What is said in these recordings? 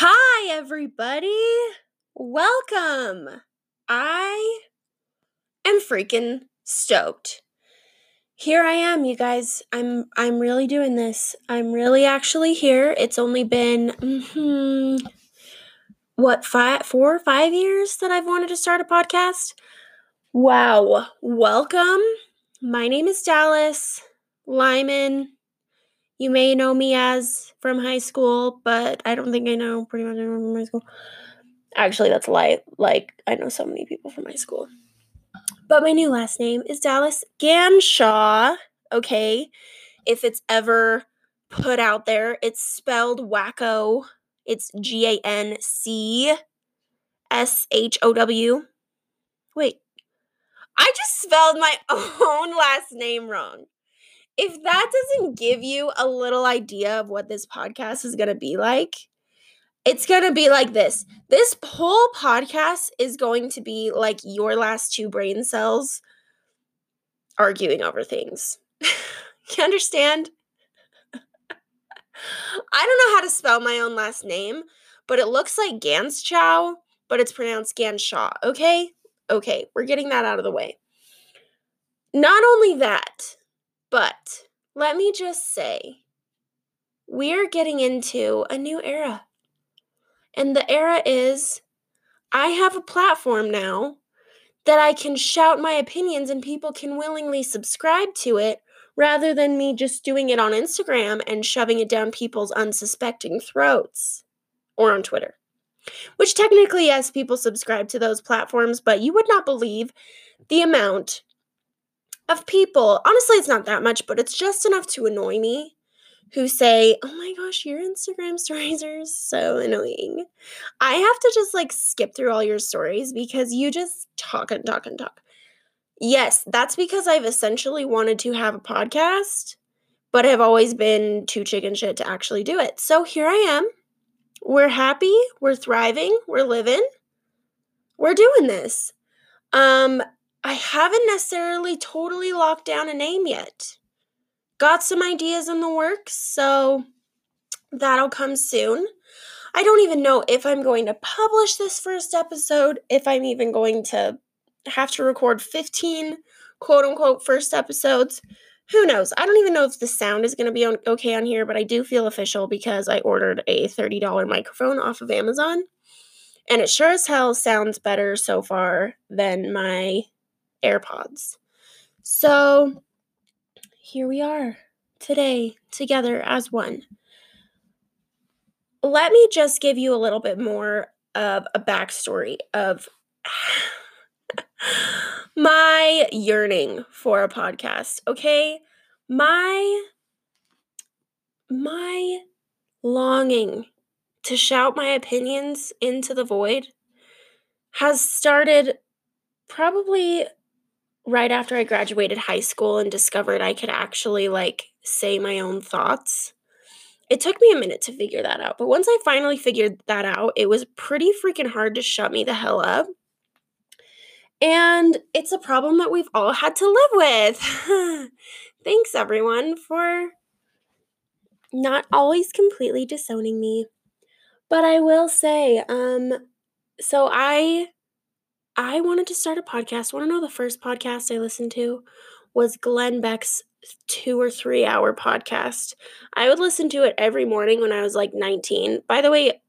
Hi, everybody. Welcome. I am freaking stoked. Here I am, you guys. I'm I'm really doing this. I'm really actually here. It's only been mm-hmm, what five, four, or five years that I've wanted to start a podcast. Wow. Welcome. My name is Dallas Lyman. You may know me as from high school, but I don't think I know pretty much anyone from high school. Actually, that's a lie. Like, I know so many people from high school. But my new last name is Dallas Ganshaw. Okay. If it's ever put out there, it's spelled wacko. It's G A N C S H O W. Wait. I just spelled my own last name wrong if that doesn't give you a little idea of what this podcast is going to be like, it's going to be like this. This whole podcast is going to be like your last two brain cells arguing over things. you understand? I don't know how to spell my own last name, but it looks like Ganschow, but it's pronounced Ganshaw. Okay? Okay, we're getting that out of the way. Not only that, but let me just say, we're getting into a new era. And the era is I have a platform now that I can shout my opinions and people can willingly subscribe to it rather than me just doing it on Instagram and shoving it down people's unsuspecting throats or on Twitter. Which technically, yes, people subscribe to those platforms, but you would not believe the amount of people, honestly, it's not that much, but it's just enough to annoy me who say, Oh my gosh, your Instagram stories are so annoying. I have to just like skip through all your stories because you just talk and talk and talk. Yes, that's because I've essentially wanted to have a podcast, but I've always been too chicken shit to actually do it. So here I am. We're happy, we're thriving, we're living. We're doing this. Um I haven't necessarily totally locked down a name yet. Got some ideas in the works, so that'll come soon. I don't even know if I'm going to publish this first episode, if I'm even going to have to record 15 quote unquote first episodes. Who knows? I don't even know if the sound is going to be on, okay on here, but I do feel official because I ordered a $30 microphone off of Amazon. And it sure as hell sounds better so far than my AirPods. So here we are today together as one. Let me just give you a little bit more of a backstory of my yearning for a podcast, okay? My my longing to shout my opinions into the void has started probably right after I graduated high school and discovered I could actually like say my own thoughts. It took me a minute to figure that out, but once I finally figured that out, it was pretty freaking hard to shut me the hell up. And it's a problem that we've all had to live with. Thanks everyone for not always completely disowning me. But I will say, um, so I I wanted to start a podcast. Want to know the first podcast I listened to was Glenn Beck's two or three hour podcast. I would listen to it every morning when I was like 19. By the way,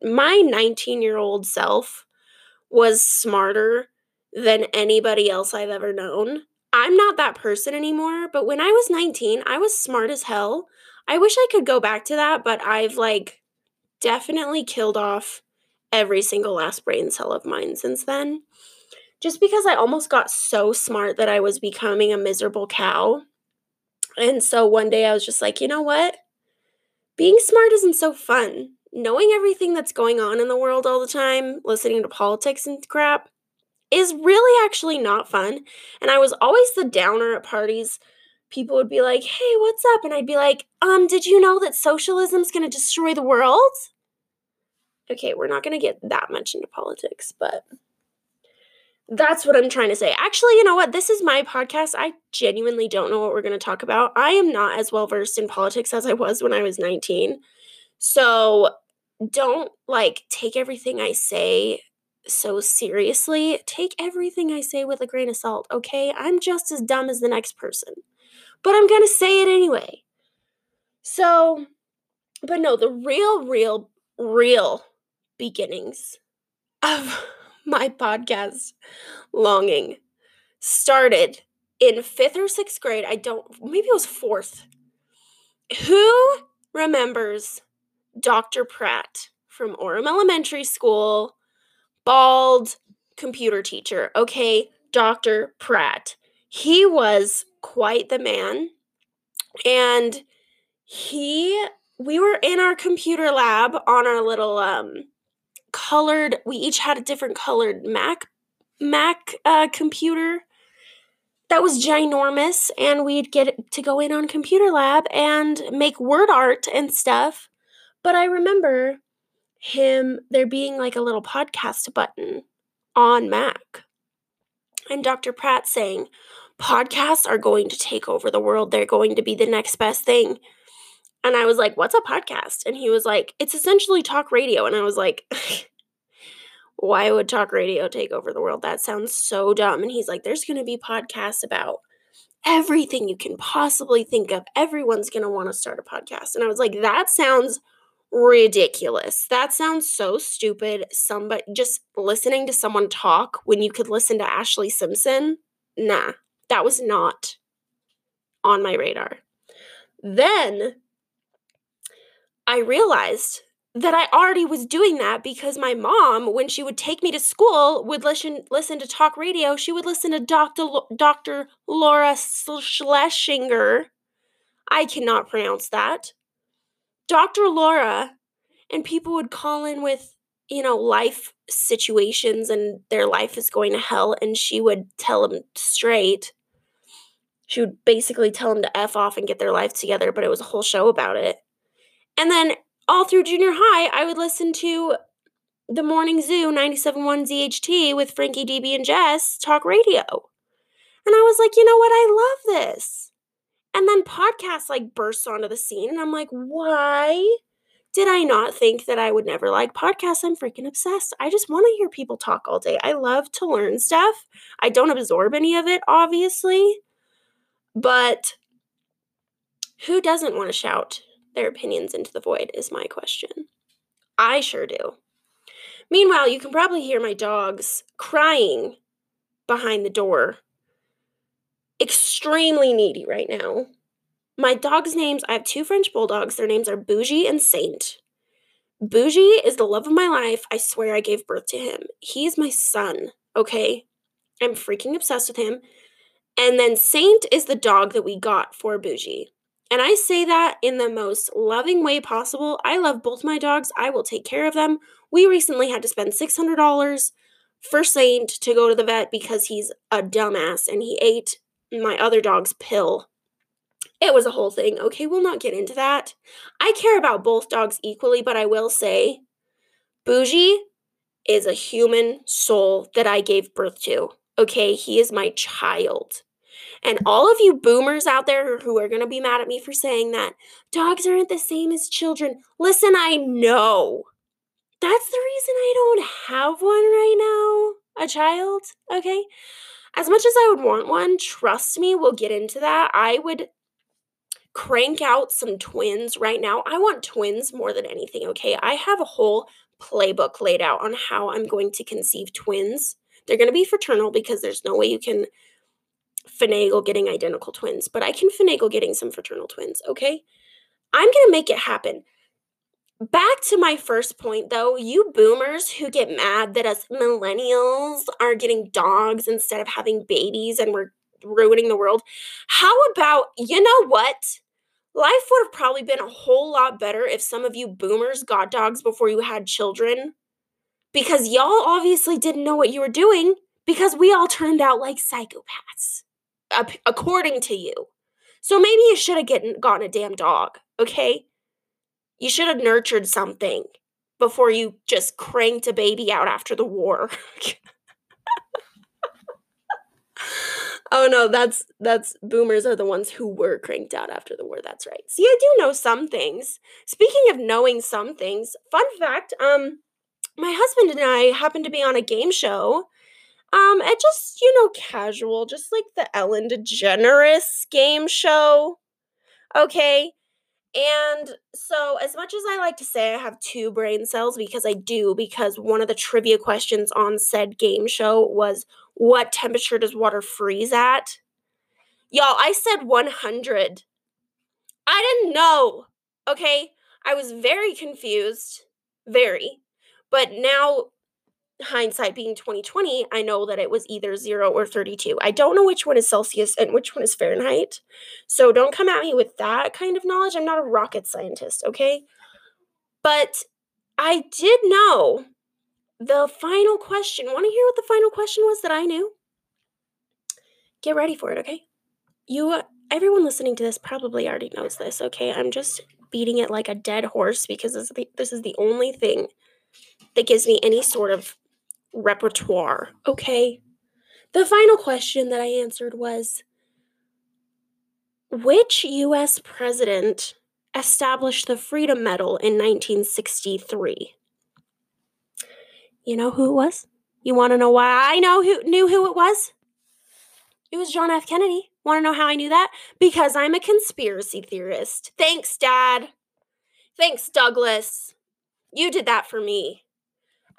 my 19 year old self was smarter than anybody else I've ever known. I'm not that person anymore, but when I was 19, I was smart as hell. I wish I could go back to that, but I've like definitely killed off every single last brain cell of mine since then. Just because I almost got so smart that I was becoming a miserable cow. And so one day I was just like, you know what? Being smart isn't so fun. Knowing everything that's going on in the world all the time, listening to politics and crap, is really actually not fun. And I was always the downer at parties. People would be like, hey, what's up? And I'd be like, um, did you know that socialism's gonna destroy the world? Okay, we're not going to get that much into politics, but that's what I'm trying to say. Actually, you know what? This is my podcast. I genuinely don't know what we're going to talk about. I am not as well versed in politics as I was when I was 19. So don't like take everything I say so seriously. Take everything I say with a grain of salt, okay? I'm just as dumb as the next person, but I'm gonna say it anyway. So, but no, the real, real, real beginnings of my podcast longing started in fifth or sixth grade. I don't, maybe it was fourth. Who remembers Dr. Pratt from Orem Elementary School? Bald computer teacher. Okay, Dr. Pratt. He was quite the man. And he, we were in our computer lab on our little, um, colored, we each had a different colored Mac, Mac, uh, computer that was ginormous and we'd get to go in on computer lab and make word art and stuff. But i remember him there being like a little podcast button on mac and dr pratt saying podcasts are going to take over the world. They're going to be the next best thing and i was like what's a podcast and he was like it's essentially talk radio and i was like why would talk radio take over the world? That sounds so dumb. And he's like, there's going to be podcasts about everything you can possibly think of. Everyone's going to want to start a podcast. And I was like, that sounds ridiculous. That sounds so stupid. Somebody just listening to someone talk when you could listen to Ashlee Simpson. Nah, that was not on my radar. Then I realized that I already was doing that because my mom, when she would take me to school, would listen listen to talk radio. She would listen to Dr. Dr. Laura Schlesinger. I cannot pronounce that. Dr. Laura, and people would call in with, you know, life situations and their life is going to hell, and she would tell them straight. She would basically tell them to F off and get their life together, but it was a whole show about it. And then all through junior high, I would listen to the Morning Zoo 97.1 ZHT with Frankie, DB, and Jess talk radio. And I was like, you know what? I love this. And then podcasts like burst onto the scene. And I'm like, why did I not think that I would never like podcasts? I'm freaking obsessed. I just want to hear people talk all day. I love to learn stuff. I don't absorb any of it, obviously. But who doesn't want to shout their opinions into the void, is my question. I sure do. Meanwhile, you can probably hear my dogs crying behind the door. Extremely needy right now. My dog's names, I have two French bulldogs. Their names are Bougie and Saint. Bougie is the love of my life. I swear I gave birth to him. He is my son, okay? I'm freaking obsessed with him. And then Saint is the dog that we got for Bougie. And I say that in the most loving way possible. I love both my dogs. I will take care of them. We recently had to spend $600 for Saint to go to the vet because he's a dumbass and he ate my other dog's pill. It was a whole thing. Okay, we'll not get into that. I care about both dogs equally, but I will say Bougie is a human soul that I gave birth to. Okay, he is my child. And all of you boomers out there who are going to be mad at me for saying that dogs aren't the same as children, listen, I know. That's the reason I don't have one right now, a child, okay? As much as I would want one, trust me, we'll get into that. I would crank out some twins right now. I want twins more than anything, okay? I have a whole playbook laid out on how I'm going to conceive twins. They're going to be fraternal because there's no way you can finagle getting identical twins, but I can finagle getting some fraternal twins, okay? I'm gonna make it happen. Back to my first point though, you boomers who get mad that us millennials are getting dogs instead of having babies and we're ruining the world. How about, you know what? Life would have probably been a whole lot better if some of you boomers got dogs before you had children. Because y'all obviously didn't know what you were doing because we all turned out like psychopaths according to you. So maybe you should have gotten gotten a damn dog, okay? You should have nurtured something before you just cranked a baby out after the war. Oh no, that's that's boomers are the ones who were cranked out after the war. That's right. See, I do know some things. Speaking of knowing some things, fun fact, um my husband and I happened to be on a game show. Um, at just, you know, casual, just like the Ellen DeGeneres game show. Okay. And so, as much as I like to say I have two brain cells, because I do, because one of the trivia questions on said game show was what temperature does water freeze at? Y'all, I said 100. I didn't know. Okay. I was very confused. Very. But now, hindsight being 2020, I know that it was either 0 or 32. I don't know which one is Celsius and which one is Fahrenheit. So don't come at me with that kind of knowledge. I'm not a rocket scientist, okay? But I did know the final question. Want to hear what the final question was that I knew? Get ready for it, okay? You everyone listening to this probably already knows this, okay? I'm just beating it like a dead horse because this is the, this is the only thing that gives me any sort of repertoire. Okay. The final question that I answered was Which US president established the Freedom Medal in 1963? You know who it was? You want to know why I know who knew who it was? It was John F. Kennedy. Want to know how I knew that? Because I'm a conspiracy theorist. Thanks, Dad. Thanks, Douglas. You did that for me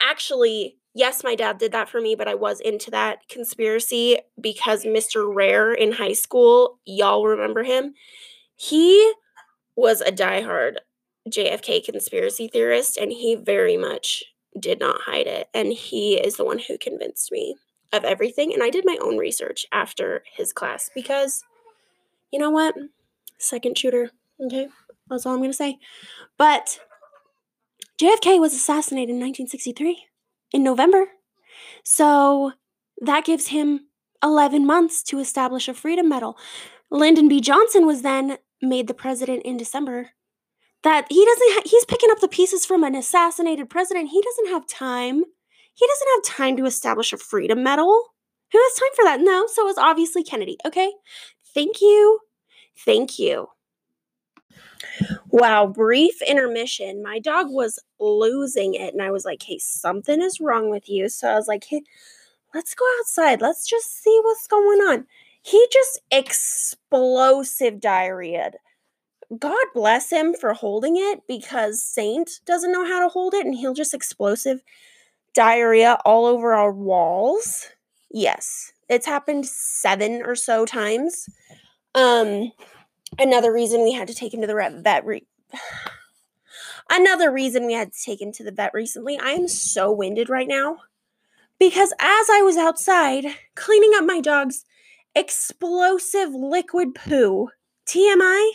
actually, yes, my dad did that for me, but I was into that conspiracy because Mr. Rare in high school, y'all remember him? He was a diehard JFK conspiracy theorist, and he very much did not hide it. And he is the one who convinced me of everything. And I did my own research after his class because, you know what? Second shooter. Okay. That's all I'm going to say. But JFK was assassinated in 1963 in November. So that gives him 11 months to establish a Freedom Medal. Lyndon B. Johnson was then made the president in December. That he doesn't, ha- he's picking up the pieces from an assassinated president. He doesn't have time. He doesn't have time to establish a Freedom Medal. Who has time for that? No, so it was obviously Kennedy. Okay. Thank you. Thank you. Wow, brief intermission. My dog was losing it, and I was like, hey, something is wrong with you. So I was like, hey, let's go outside. Let's just see what's going on. He just explosive diarrhea. God bless him for holding it because Saint doesn't know how to hold it, and he'll just explosive diarrhea all over our walls. Yes, it's happened seven or so times. Um, another reason we had to take him to the vet re- another reason we had to take him to the vet recently i am so winded right now because as i was outside cleaning up my dog's explosive liquid poo tmi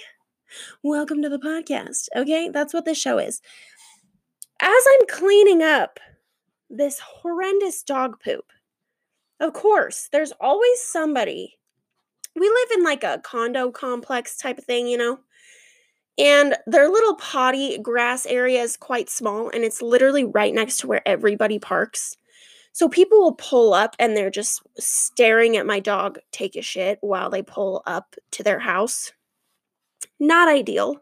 welcome to the podcast okay? That's what this show is. As i'm cleaning up this horrendous dog poop of course there's always somebody we live in like a condo complex type of thing, you know? And their little potty grass area is quite small and it's literally right next to where everybody parks. So people will pull up and they're just staring at my dog take a shit while they pull up to their house. Not ideal.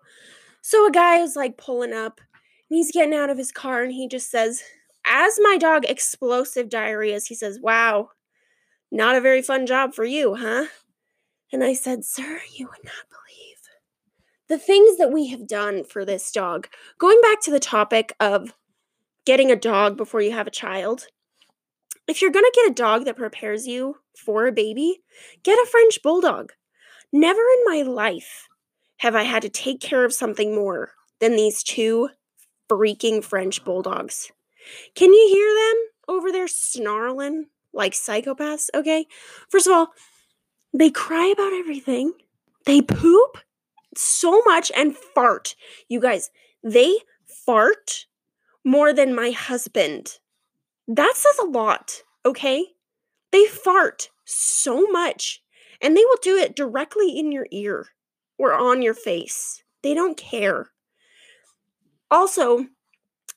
So a guy is like pulling up and he's getting out of his car and he just says, as my dog explosive diarrhea, he says, Wow, not a very fun job for you, huh? And I said, Sir, you would not believe the things that we have done for this dog. Going back to the topic of getting a dog before you have a child, if you're going to get a dog that prepares you for a baby, get a French bulldog. Never in my life have I had to take care of something more than these two freaking French bulldogs. Can you hear them over there snarling like psychopaths? Okay. First of all, they cry about everything. They poop so much and fart. You guys, they fart more than my husband. That says a lot, okay? They fart so much and they will do it directly in your ear or on your face. They don't care. Also,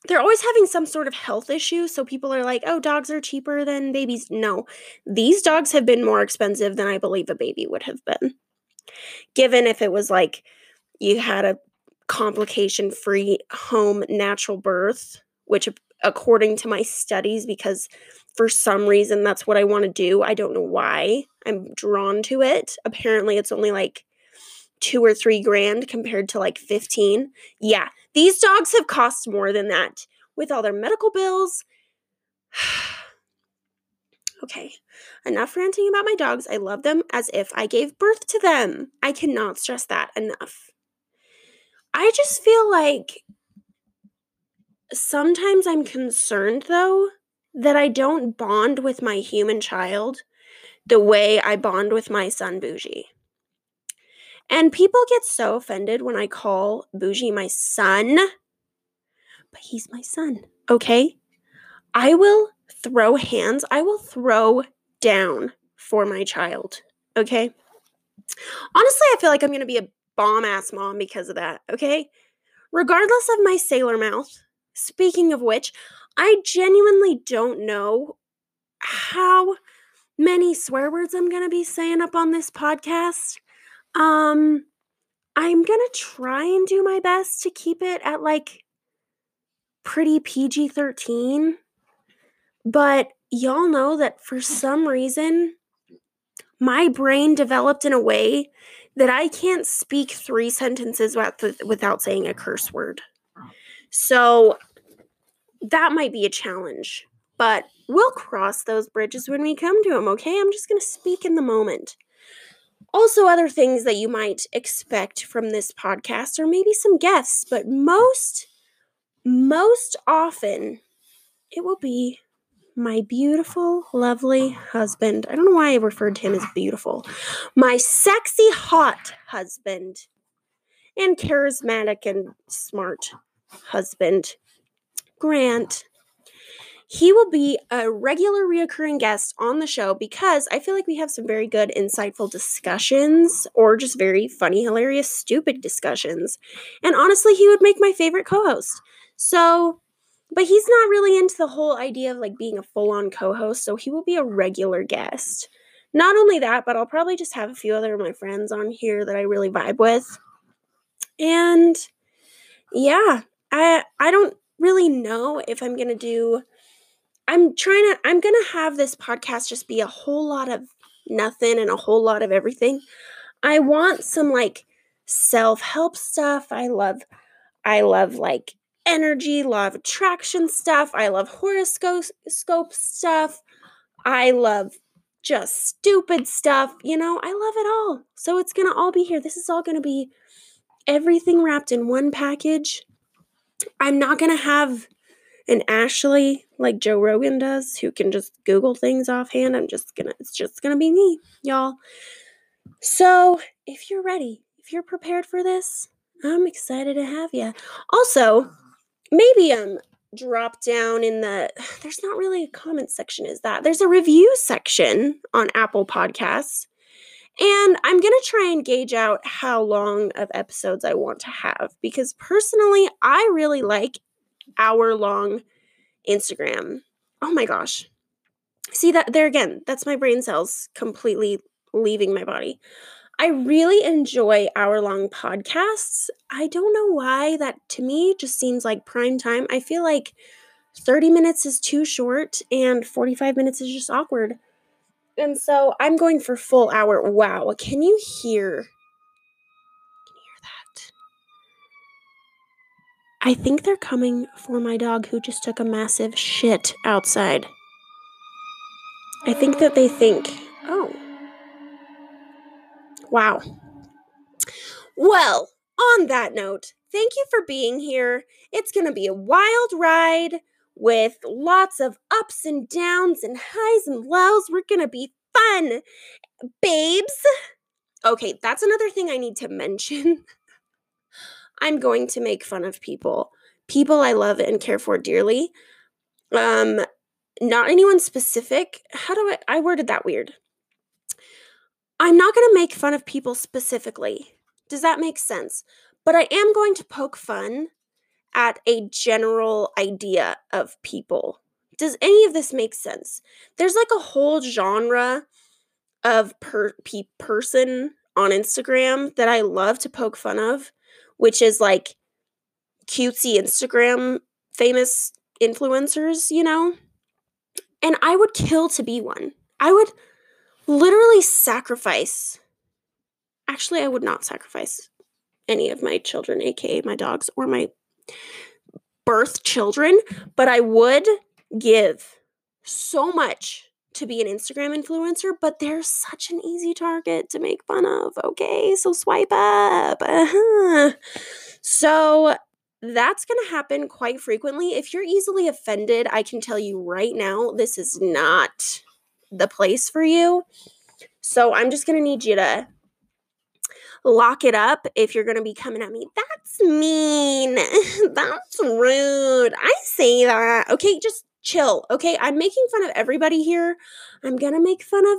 they're always having some sort of health issue. So people are like, oh, dogs are cheaper than babies. No, these dogs have been more expensive than I believe a baby would have been. Given if it was like you had a complication free home natural birth, which according to my studies, because for some reason that's what I want to do. I don't know why I'm drawn to it. Apparently, it's only like two or three grand compared to like 15. Yeah, these dogs have cost more than that with all their medical bills. okay, enough ranting about my dogs. I love them as if I gave birth to them. I cannot stress that enough. I just feel like sometimes I'm concerned though that I don't bond with my human child the way I bond with my son Bougie. And people get so offended when I call Bougie my son, but he's my son, okay? I will throw hands, I will throw down for my child, okay? Honestly, I feel like I'm gonna be a bomb ass mom because of that, okay? Regardless of my sailor mouth, speaking of which, I genuinely don't know how many swear words I'm gonna be saying up on this podcast. Um, I'm gonna try and do my best to keep it at like pretty PG 13. But y'all know that for some reason, my brain developed in a way that I can't speak three sentences without without saying a curse word. So that might be a challenge, but we'll cross those bridges when we come to them, okay? I'm just going to speak in the moment. Also, other things that you might expect from this podcast, or maybe some guests, but most, most often, it will be my beautiful, lovely husband. I don't know why I referred to him as beautiful. My sexy, hot husband, and charismatic and smart husband, Grant he will be a regular reoccurring guest on the show because I feel like we have some very good, insightful discussions or just very funny, hilarious, stupid discussions. And honestly, he would make my favorite co host. So, but he's not really into the whole idea of like being a full on co host. So he will be a regular guest. Not only that, but I'll probably just have a few other of my friends on here that I really vibe with. And yeah, I I don't really know if I'm going to do I'm trying to I'm going to have this podcast just be a whole lot of nothing and a whole lot of everything. I want some like self-help stuff. I love I love like energy, law of attraction stuff. I love horoscope stuff. I love just stupid stuff. You know, I love it all. So it's going to all be here. This is all going to be everything wrapped in one package. I'm not going to have an Ashley like Joe Rogan does, who can just Google things offhand. I'm just gonna, it's just gonna be me, y'all. So if you're ready, if you're prepared for this, I'm excited to have you. Also, maybe um drop down in the there's not really a comment section is that there's a review section on apple podcasts and i'm going to try and gauge out how long of episodes i want to have because personally i really like hour long Instagram. Oh my gosh. See that there again, that's my brain cells completely leaving my body. I really enjoy hour long podcasts. I don't know why that to me just seems like prime time. I feel like 30 minutes is too short and 45 minutes is just awkward. And so I'm going for full hour. Wow, can you hear I think they're coming for my dog who just took a massive shit outside. I think that they think, oh, wow. Well, on that note, thank you for being here. It's going to be a wild ride with lots of ups and downs and highs and lows. We're going to be fun, babes. Okay, that's another thing I need to mention. I'm going to make fun of people. People I love and care for dearly. Um, not anyone specific. How do I I worded that weird. I'm not going to make fun of people specifically. Does that make sense? But I am going to poke fun at a general idea of people. Does any of this make sense? There's like a whole genre of per- pe- person on Instagram that I love to poke fun of, which is like cutesy Instagram famous influencers, you know? And I would kill to be one. I would literally sacrifice. Actually, I would not sacrifice any of my children, aka my dogs or my birth children, but I would give so much to be an Instagram influencer, but they're such an easy target to make fun of. Okay, so swipe up. Uh-huh. So that's going to happen quite frequently. If you're easily offended, I can tell you right now, this is not the place for you. So I'm just going to need you to lock it up if you're going to be coming at me. That's mean. That's rude. I say that. Okay, just chill. Okay, I'm making fun of everybody here. I'm to make fun of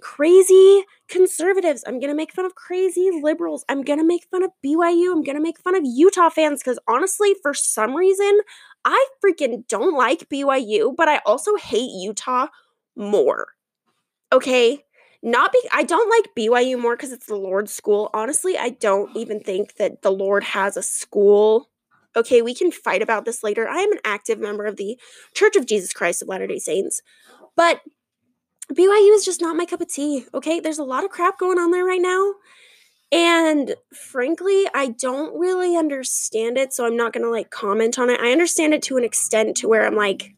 crazy conservatives. I'm going to make fun of crazy liberals. I'm going to make fun of BYU. I'm going to make fun of Utah fans because honestly, for some reason, I freaking don't like BYU, but I also hate Utah more. Okay? Not be I don't like BYU more because it's the Lord's school. Honestly, I don't even think that the Lord has a school. Okay, we can fight about this later. I am an active member of the Church of Jesus Christ of Latter day Saints. But BYU is just not my cup of tea. Okay, there's a lot of crap going on there right now. And frankly, I don't really understand it, so I'm not going to like comment on it. I understand it to an extent to where I'm like,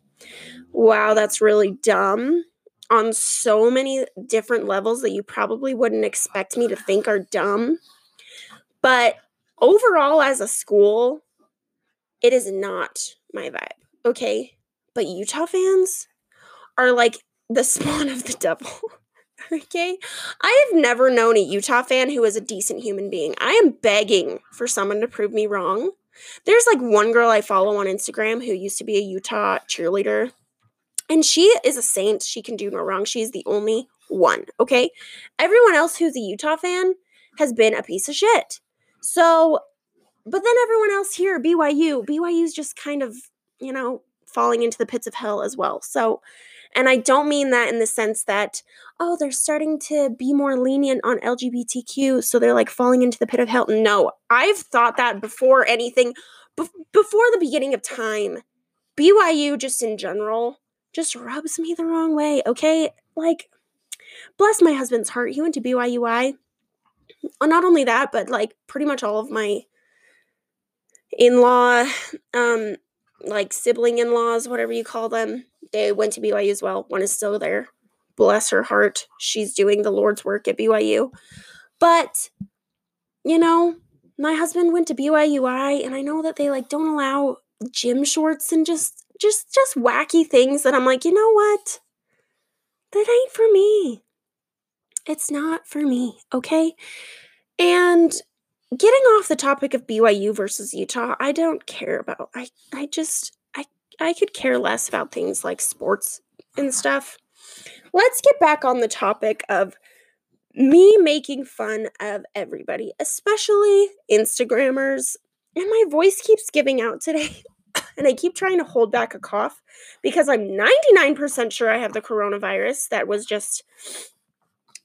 wow, that's really dumb on so many different levels that you probably wouldn't expect me to think are dumb. But overall, as a school, it is not my vibe. Okay. But Utah fans are like the spawn of the devil. okay? I have never known a Utah fan who is a decent human being. I am begging for someone to prove me wrong. There's like one girl I follow on Instagram who used to be a Utah cheerleader. And she is a saint. She can do no wrong. She's the only one, okay? Everyone else who's a Utah fan has been a piece of shit. So, but then everyone else here, BYU, BYU's just kind of, you know, falling into the pits of hell as well. So, and I don't mean that in the sense that, oh, they're starting to be more lenient on LGBTQ, so they're like falling into the pit of hell. No, I've thought that before anything, be- before the beginning of time. BYU, just in general, just rubs me the wrong way, okay? Like, bless my husband's heart. He went to BYUI. Not only that, but like pretty much all of my in law, um, like sibling in laws, whatever you call them, they went to BYU as well. One is still there. Bless her heart. She's doing the Lord's work at BYU. But, you know, my husband went to BYUI and I know that they like don't allow gym shorts and just just just wacky things that I'm like, you know what? That ain't for me. It's not for me, okay? And getting off the topic of BYU versus Utah, I don't care about. I I just I I could care less about things like sports and uh-huh. stuff. Let's get back on the topic of me making fun of everybody, especially Instagrammers. And my voice keeps giving out today. and I keep trying to hold back a cough because I'm 99% sure I have the coronavirus that was just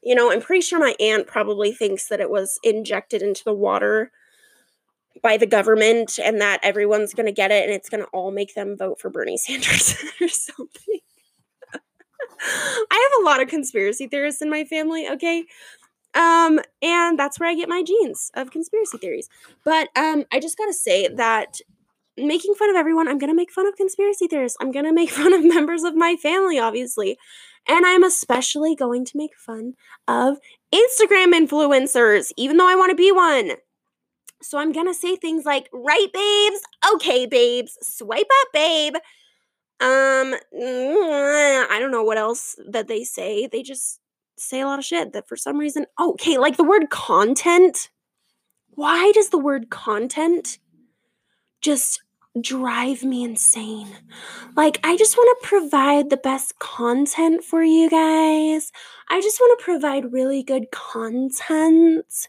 you know, I'm pretty sure my aunt probably thinks that it was injected into the water by the government and that everyone's going to get it and it's going to all make them vote for Bernie Sanders or something. I have a lot of conspiracy theorists in my family, okay? Um, and that's where I get my genes of conspiracy theories. But um, I just gotta say that making fun of everyone, I'm gonna make fun of conspiracy theorists. I'm gonna make fun of members of my family, obviously. And I'm especially going to make fun of Instagram influencers, even though I want to be one. So I'm going to say things like, right, babes? Okay, babes. Swipe up, babe. Um, I don't know what else that they say. They just say a lot of shit that for some reason, okay, like the word content. Why does the word content just drive me insane. Like, I just want to provide the best content for you guys. I just want to provide really good content.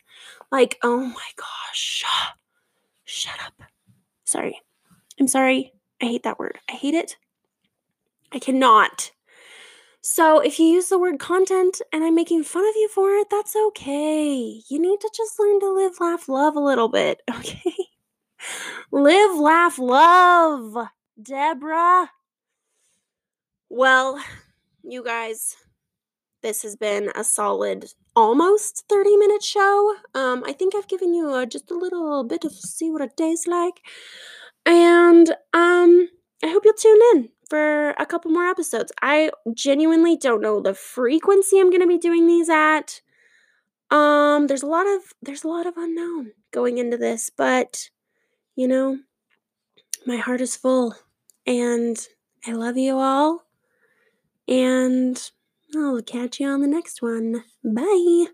Like, oh my gosh. Shut up. Sorry. I'm sorry. I hate that word. I hate it. I cannot. So if you use the word content and I'm making fun of you for it, that's okay. You need to just learn to live, laugh, love a little bit, okay? Live, laugh, love, Deborah. Well, you guys, this has been a solid almost 30 minute show. Um, I think I've given you uh, just a little bit of see what a day's like. And um, I hope you'll tune in for a couple more episodes. I genuinely don't know the frequency I'm going to be doing these at. Um, there's a lot of there's a lot of unknown going into this, but you know, my heart is full and I love you all. And I'll catch you on the next one. Bye.